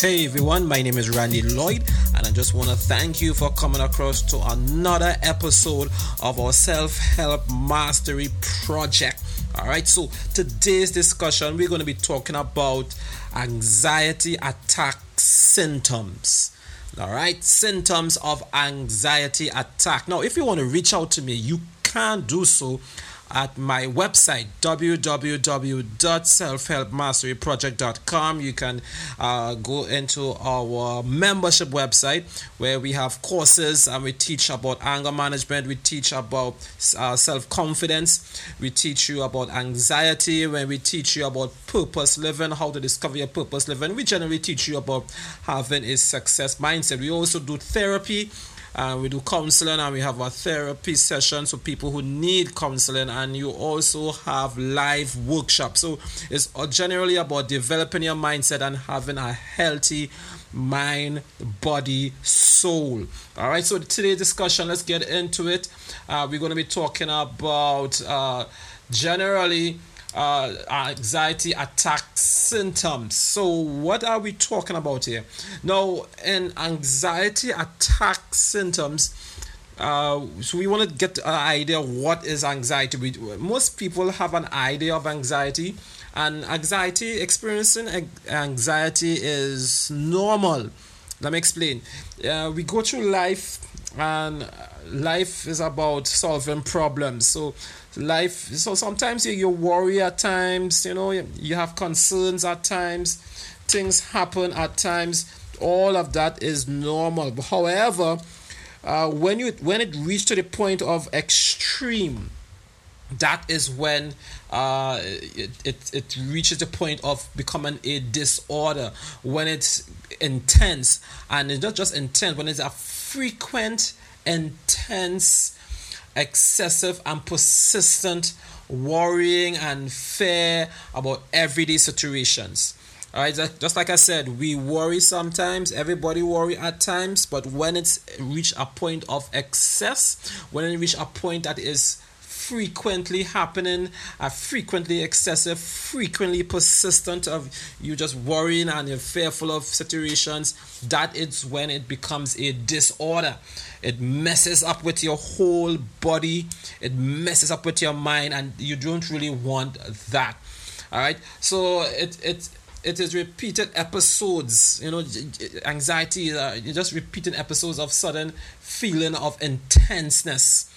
Hey everyone, my name is Randy Lloyd, and I just want to thank you for coming across to another episode of our self help mastery project. All right, so today's discussion we're going to be talking about anxiety attack symptoms. All right, symptoms of anxiety attack. Now, if you want to reach out to me, you can do so at my website www.selfhelpmasteryproject.com you can uh, go into our membership website where we have courses and we teach about anger management. We teach about uh, self-confidence. We teach you about anxiety. When we teach you about purpose living how to discover your purpose living we generally teach you about having a success mindset. We also do therapy uh, we do counseling and we have a therapy session for people who need counseling. And you also have live workshops. So it's generally about developing your mindset and having a healthy mind body soul. All right so today's discussion let's get into it. Uh, we're going to be talking about uh, generally uh, anxiety attack symptoms. So, what are we talking about here? Now, in anxiety attack symptoms, uh, so we want to get an idea what is anxiety. We, most people have an idea of anxiety, and anxiety experiencing anxiety is normal. Let me explain. Uh, we go through life, and life is about solving problems. So life so sometimes you, you worry at times you know you have concerns at times things happen at times. All of that is normal. However uh, when you when it reaches to the point of extreme that is when uh, it, it, it reaches the point of becoming a disorder. When it's intense and it's not just intense when it's a frequent intense excessive and persistent worrying and fear about everyday situations. All right, just like I said, we worry sometimes. Everybody worry at times, but when it's reached a point of excess, when it reach a point that is frequently happening, are frequently excessive, frequently persistent of you just worrying and you're fearful of situations, that is when it becomes a disorder. It messes up with your whole body, it messes up with your mind, and you don't really want that. All right, so it it it is repeated episodes you know anxiety uh, just repeating episodes of sudden feeling of intenseness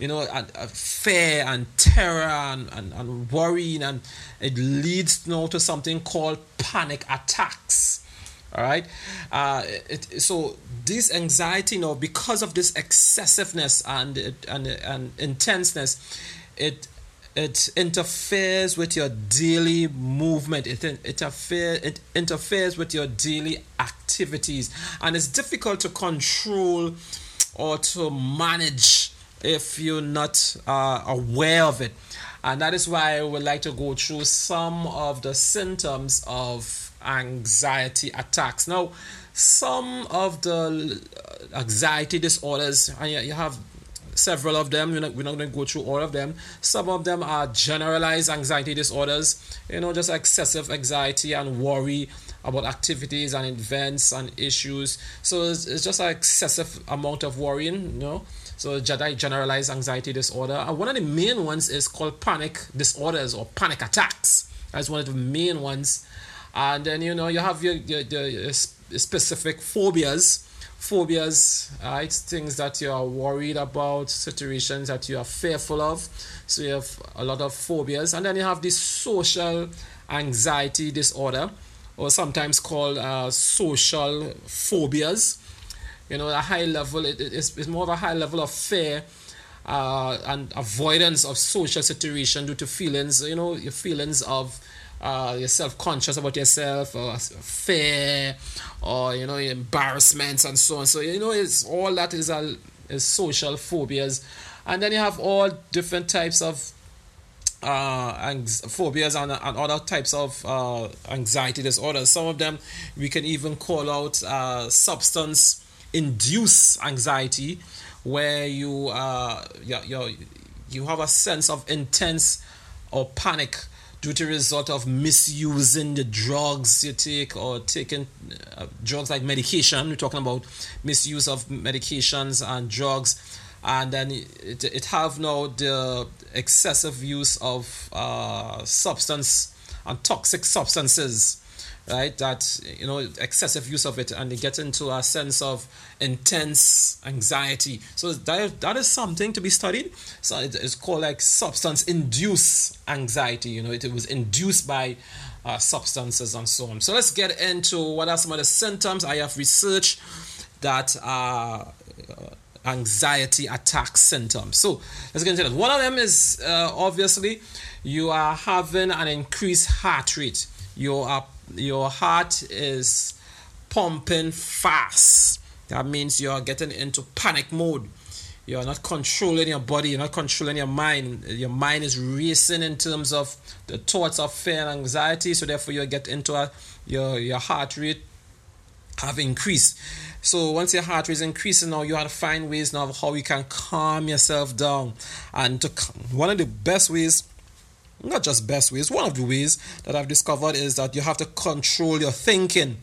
you know, and, uh, fear and terror and, and, and worrying, and it leads now to something called panic attacks. All right, uh, it, so this anxiety, you know, because of this excessiveness and and and intenseness, it it interferes with your daily movement it, it, interfere, it interferes with your daily activities and it's difficult to control or to manage if you're not uh, aware of it. And that is why I would like to go through some of the symptoms of anxiety attacks. Now, some of the anxiety disorders, and you have several of them. We're not, we're not going to go through all of them. Some of them are generalized anxiety disorders, you know, just excessive anxiety and worry about activities and events and issues. So it's, it's just an excessive amount of worrying, you know. So generalized anxiety disorder. And one of the main ones is called panic disorders or panic attacks. That's one of the main ones. And then you know you have your, your, your specific phobias. Phobias, right? Things that you are worried about, situations that you are fearful of. So you have a lot of phobias. And then you have this social anxiety disorder, or sometimes called uh, social phobias you know, a high level, it, it's, it's more of a high level of fear uh, and avoidance of social situation due to feelings, you know, your feelings of uh, you're self-conscious about yourself or fear or you know embarrassments and so on. So you know it's all that is a is social phobias. And then you have all different types of uh, phobias and, and other types of uh, anxiety disorders. Some of them we can even call out uh, substance induce anxiety where you uh you, you, you have a sense of intense or panic due to result of misusing the drugs you take or taking uh, drugs like medication. We're talking about misuse of medications and drugs, and then it, it have now the excessive use of uh, substance and toxic substances right? That you know excessive use of it, and they get into a sense of intense anxiety. So that that is something to be studied. So it is called like substance induced anxiety. You know, it, it was induced by uh, substances and so on. So let's get into what are some of the symptoms I have researched that are. Uh, anxiety attack symptoms. So let's get into that. One of them is uh, obviously you are having an increased heart rate. You are your heart is pumping fast. That means you're getting into panic mode. You're not controlling your body, you're not controlling your mind. Your mind is racing in terms of the thoughts of fear and anxiety, so therefore you get into a your your heart rate have increased. So once your heart rate is increasing now, you have to find ways now of how you can calm yourself down. And to one of the best ways not just best ways, one of the ways that I've discovered is that you have to control your thinking.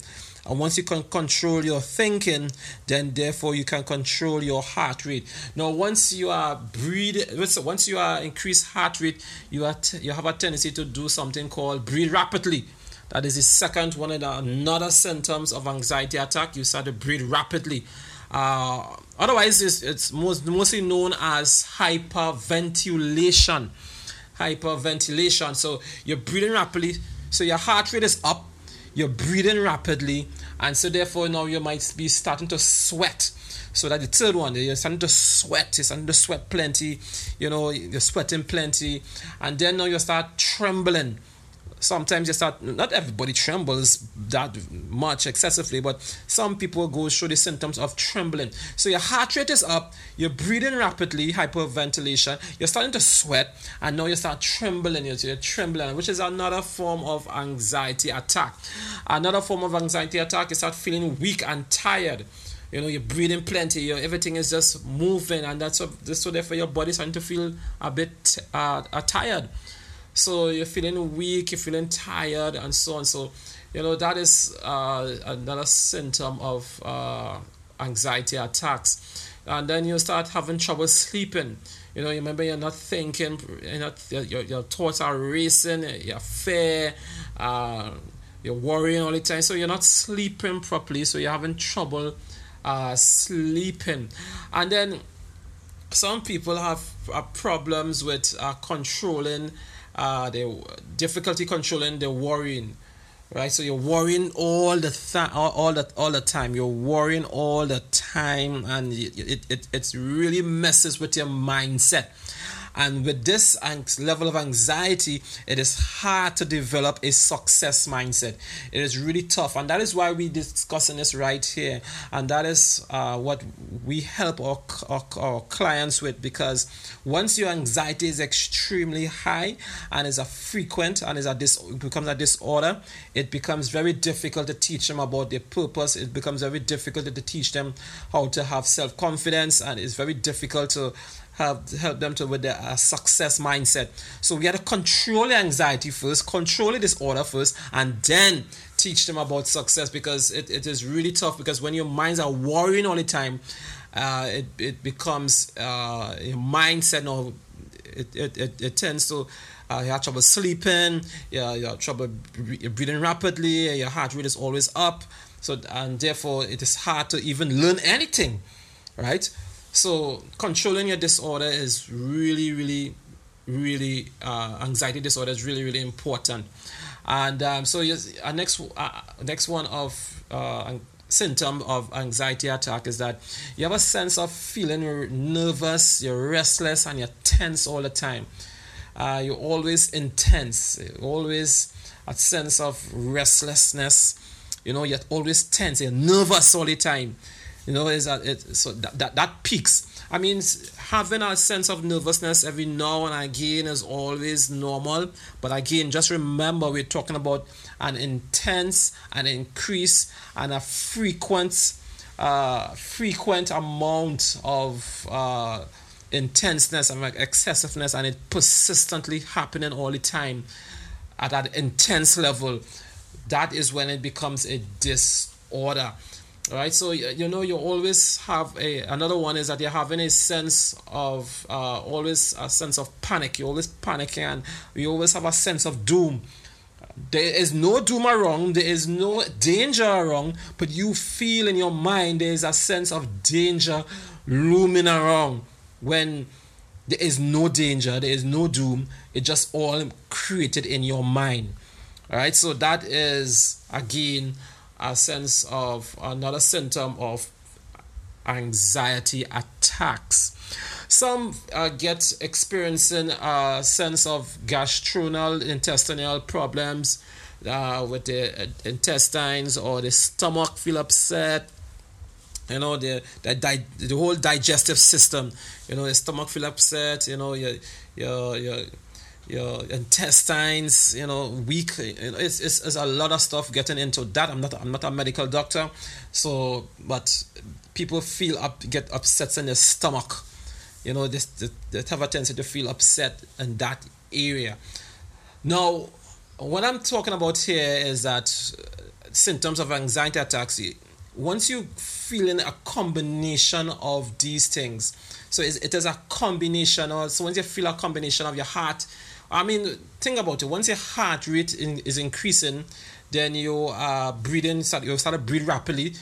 And once you can control your thinking, then therefore you can control your heart rate. Now, once you are breathing, once you are increased heart rate, you are t- you have a tendency to do something called breathe rapidly. That is the second one of the another symptoms of anxiety attack. You start to breathe rapidly. Uh, otherwise, it's, it's most, mostly known as hyperventilation hyperventilation. So you're breathing rapidly, so your heart rate is up, you're breathing rapidly, and so therefore now you might be starting to sweat. So that the third one, you're starting to sweat, you're starting to sweat plenty, you know, you're sweating plenty, and then now you start trembling sometimes you start not everybody trembles that much excessively but some people go show the symptoms of trembling. So your heart rate is up you're breathing rapidly hyperventilation you're starting to sweat and now you start trembling you're, trembling which is another form of anxiety attack. Another form of anxiety attack you start feeling weak and tired. You know you're breathing plenty your everything is just moving and that's so, so therefore your body's starting to feel a bit uh, uh, tired so you're feeling weak, you're feeling tired, and so on. So, you know, that is uh, another symptom of uh, anxiety attacks. And then you start having trouble sleeping. You know, you remember you're not thinking, you're not, your, your thoughts are racing, you're fear, uh, you're worrying all the time. So you're not sleeping properly. So you're having trouble uh, sleeping. And then some people have problems with uh, controlling uh, the difficulty controlling the worrying right? So you're worrying all the th- all, all the all the time. You're worrying all the time and it, it, it, it really messes with your mindset and with this level of anxiety, it is hard to develop a success mindset. It is really tough. And that is why we're discussing this right here. And that is uh, what we help our, our, our clients with because once your anxiety is extremely high and is a frequent and is a dis- becomes a disorder, it becomes very difficult to teach them about their purpose. It becomes very difficult to teach them how to have self confidence, and it's very difficult to help help them to with their uh, success mindset. So we got to control the anxiety first, control the disorder first, and then teach them about success because it, it is really tough because when your minds are worrying all the time, uh, it, it becomes uh, your mindset now it, it, it, it tends to uh, you have trouble sleeping, you, you have trouble breathing rapidly, your heart rate is always up. So and therefore it is hard to even learn anything, right? So controlling your disorder is really, really, really uh, anxiety disorder is really, really important. And um, so yes, our next uh, next one of uh, symptom of anxiety attack is that you have a sense of feeling nervous, you're restless, and you're tense all the time. Uh, you're always intense, always a sense of restlessness. You know, you're always tense, you're nervous all the time. You know, is that it? So that, that that peaks. I mean, having a sense of nervousness every now and again is always normal. But again, just remember we're talking about an intense, an increase, and a frequent, uh, frequent amount of uh, intenseness and like excessiveness, and it persistently happening all the time at that intense level, that is when it becomes a disorder. Right, so you know you always have a another one is that you're having a sense of uh, always a sense of panic. You're always panicking, and you always have a sense of doom. There is no doom around, there is no danger around, but you feel in your mind there is a sense of danger looming around when there is no danger, there is no doom, it just all created in your mind. All right, so that is again a sense of another symptom of anxiety attacks. Some uh, get experiencing a sense of gastrointestinal intestinal problems uh, with the uh, intestines or the stomach feel upset. You know the the, the whole digestive system. You know the stomach feel upset. You know your your your your intestines, you know, weak. It's, it's, it's, a lot of stuff getting into that. I'm not I'm not a medical doctor, so but people feel up get upset in their stomach. You know, this they, they have a tendency to feel upset in that area. Now, what I'm talking about here is that symptoms of anxiety attacks. Once you feeling a combination of these things, so it is a combination. Or so once you feel a combination of your heart I mean, think about it. Once your heart rate in, is increasing, then you are breathing. Start, you start to breathe rapidly,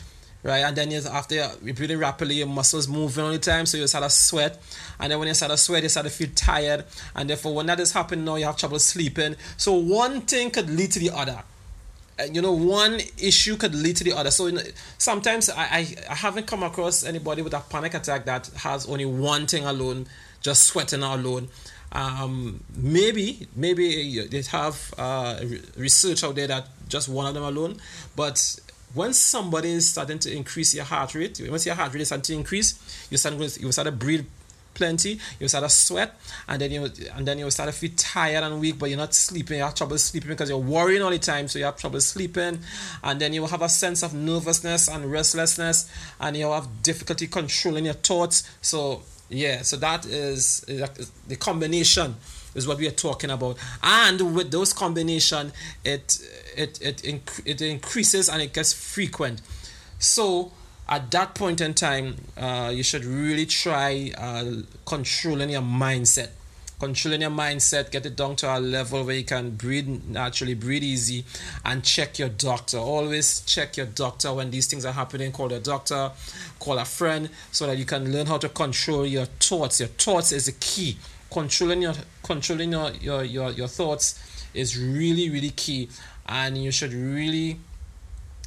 right? And then after you're breathing rapidly, your muscles moving all the time, so you start to sweat. And then when you start to sweat, you start to feel tired. And therefore, when that is happening, now you have trouble sleeping. So one thing could lead to the other. And you know, one issue could lead to the other. So you know, sometimes I, I, I haven't come across anybody with a panic attack that has only one thing alone, just sweating alone. Um, maybe maybe they have uh, research out there that just one of them alone, but when somebody is starting to increase your heart rate, once your heart rate is starting to increase, you start you start to breathe plenty, you start to sweat, and then you and then you start to feel tired and weak, but you're not sleeping. You have trouble sleeping because you're worrying all the time, so you have trouble sleeping, and then you have a sense of nervousness and restlessness, and you have difficulty controlling your thoughts. So yeah, so that is the combination is what we are talking about, and with those combination, it it it it increases and it gets frequent. So at that point in time, uh, you should really try uh, controlling your mindset. Controlling your mindset, get it down to a level where you can breathe naturally, breathe easy, and check your doctor. Always check your doctor when these things are happening. Call your doctor, call a friend, so that you can learn how to control your thoughts. Your thoughts is the key. Controlling your controlling your your, your, your thoughts is really really key, and you should really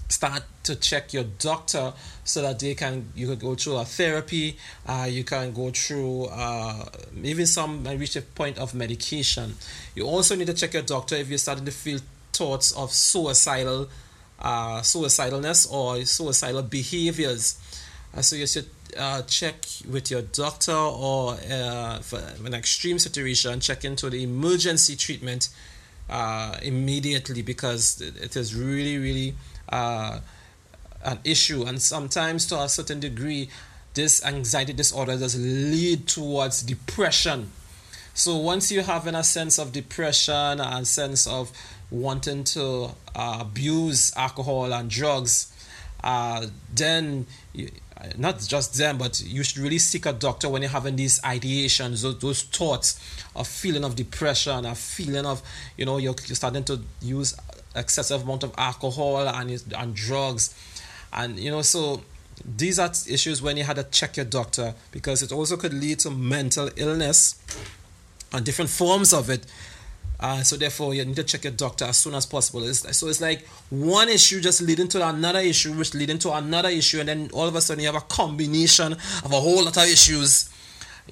start to check your doctor so that they can you can go through a therapy uh, you can go through uh, even some reach a point of medication. You also need to check your doctor if you're starting to feel thoughts of suicidal uh, suicidalness or suicidal behaviors. Uh, so you should uh, check with your doctor or uh, for an extreme situation check into the emergency treatment immediately because it is really really uh, an issue, and sometimes to a certain degree, this anxiety disorder does lead towards depression. So once you have a sense of depression and sense of wanting to uh, abuse alcohol and drugs, uh, then you, not just them, but you should really seek a doctor when you're having these ideations, those, those thoughts, a feeling of depression, a feeling of you know you're, you're starting to use excessive amount of alcohol and and drugs, and you know so these are issues when you had to check your doctor because it also could lead to mental illness and different forms of it. Uh, so therefore, you need to check your doctor as soon as possible. It's, so it's like one issue just leading to another issue, which leading to another issue, and then all of a sudden you have a combination of a whole lot of issues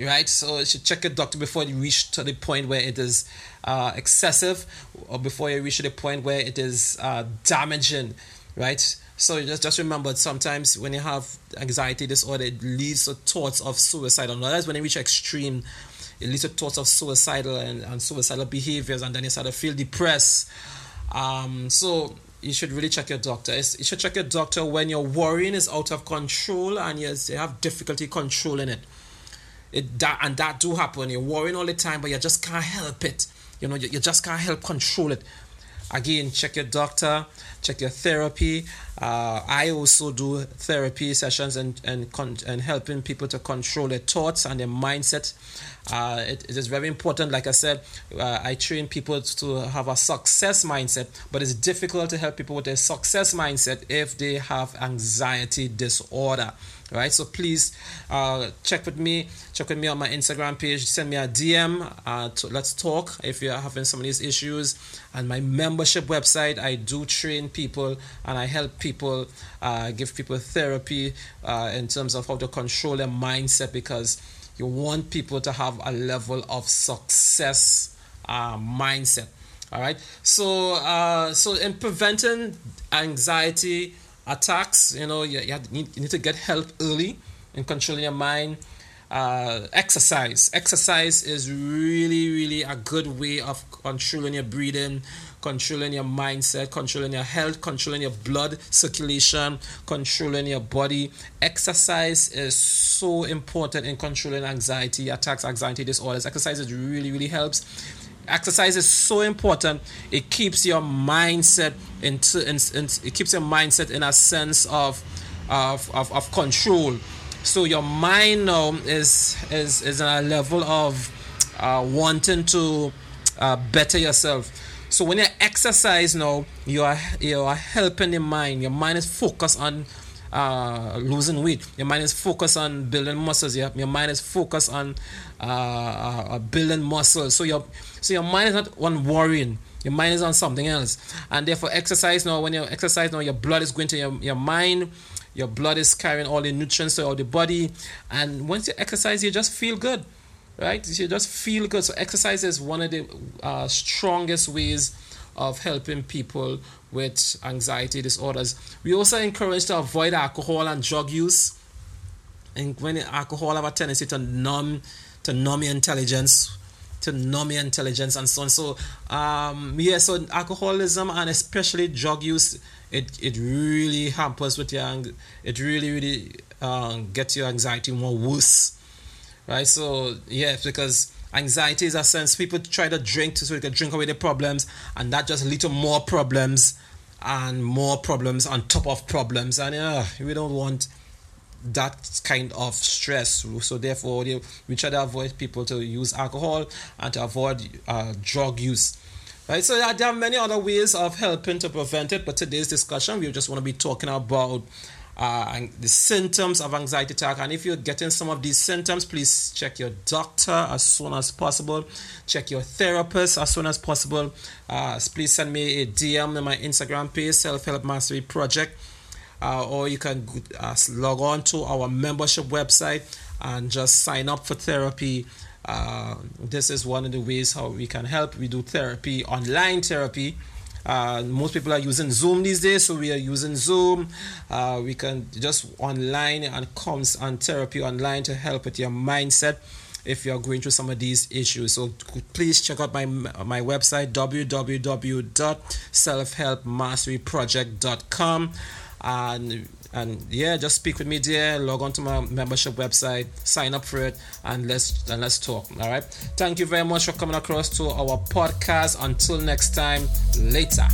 right? So you should check your doctor before you reach to the point where it is uh, excessive, or before you reach to the point where it is uh, damaging, right? So just just remember, sometimes when you have anxiety disorder, it leads to thoughts of suicidal. Now that's when you reach extreme. It leads to thoughts of suicidal and, and suicidal behaviors, and then you start to feel depressed. Um, so you should really check your doctor. It's, you should check your doctor when your worrying is out of control and you have difficulty controlling it. It that and that do happen. You're worrying all the time, but you just can't help it. You know, you, you just can't help control it. Again, check your doctor, check your therapy. Uh, I also do therapy sessions and and con- and helping people to control their thoughts and their mindset. Uh, it, it is very important. Like I said, uh, I train people to have a success mindset, but it's difficult to help people with a success mindset if they have anxiety disorder right so please uh, check with me check with me on my instagram page send me a dm uh, to, let's talk if you're having some of these issues and my membership website i do train people and i help people uh, give people therapy uh, in terms of how to control their mindset because you want people to have a level of success uh, mindset all right so uh, so in preventing anxiety attacks. You know, you, you, need, you need to get help early in controlling your mind. Uh, exercise. Exercise is really, really a good way of controlling your breathing, controlling your mindset, controlling your health, controlling your blood circulation, controlling your body. Exercise is so important in controlling anxiety, attacks, anxiety disorders. Exercise is really, really helps exercise is so important it keeps your mindset into in, in, it keeps your mindset in a sense of of, of, of control so your mind now is is is a level of uh, wanting to uh, better yourself so when you exercise now you are you are helping your mind your mind is focused on uh, losing weight. Your mind is focused on building muscles. Your, your mind is focused on uh, uh, building muscles. So your so your mind is not on worrying. Your mind is on something else. And therefore, exercise now. When you exercise now, your blood is going to your, your mind. Your blood is carrying all the nutrients to all the body. And once you exercise, you just feel good, right? You just feel good. So exercise is one of the uh, strongest ways of helping people with anxiety disorders. We also encourage to avoid alcohol and drug use. And when alcohol have a tendency to numb, to numb your intelligence, to numb your intelligence and so on. So um, yeah, so alcoholism and especially drug use, it it really hampers with your it really really um, gets your anxiety more worse, right? So yeah, because Anxiety is a sense people try to drink to so they can drink away their problems, and that just leads to more problems and more problems on top of problems. And yeah, we don't want that kind of stress. So therefore, we try to avoid people to use alcohol and to avoid uh, drug use. Right, so there are many other ways of helping to prevent it, but today's discussion we just want to be talking about uh, the symptoms of anxiety attack. And if you're getting some of these symptoms, please check your doctor as soon as possible. Check your therapist as soon as possible. Uh, please send me a DM on my Instagram page, Self Help Mastery Project. Uh, or you can uh, log on to our membership website and just sign up for therapy. Uh, this is one of the ways how we can help. We do therapy, online therapy uh, most people are using Zoom these days, so we are using Zoom. Uh, we can just online and comes on therapy online to help with your mindset if you're going through some of these issues. So please check out my my website www.selfhelpmasteryproject.com and and yeah, just speak with me there. Log on to my membership website, sign up for it, and let's and let's talk. All right. Thank you very much for coming across to our podcast. Until next time, later.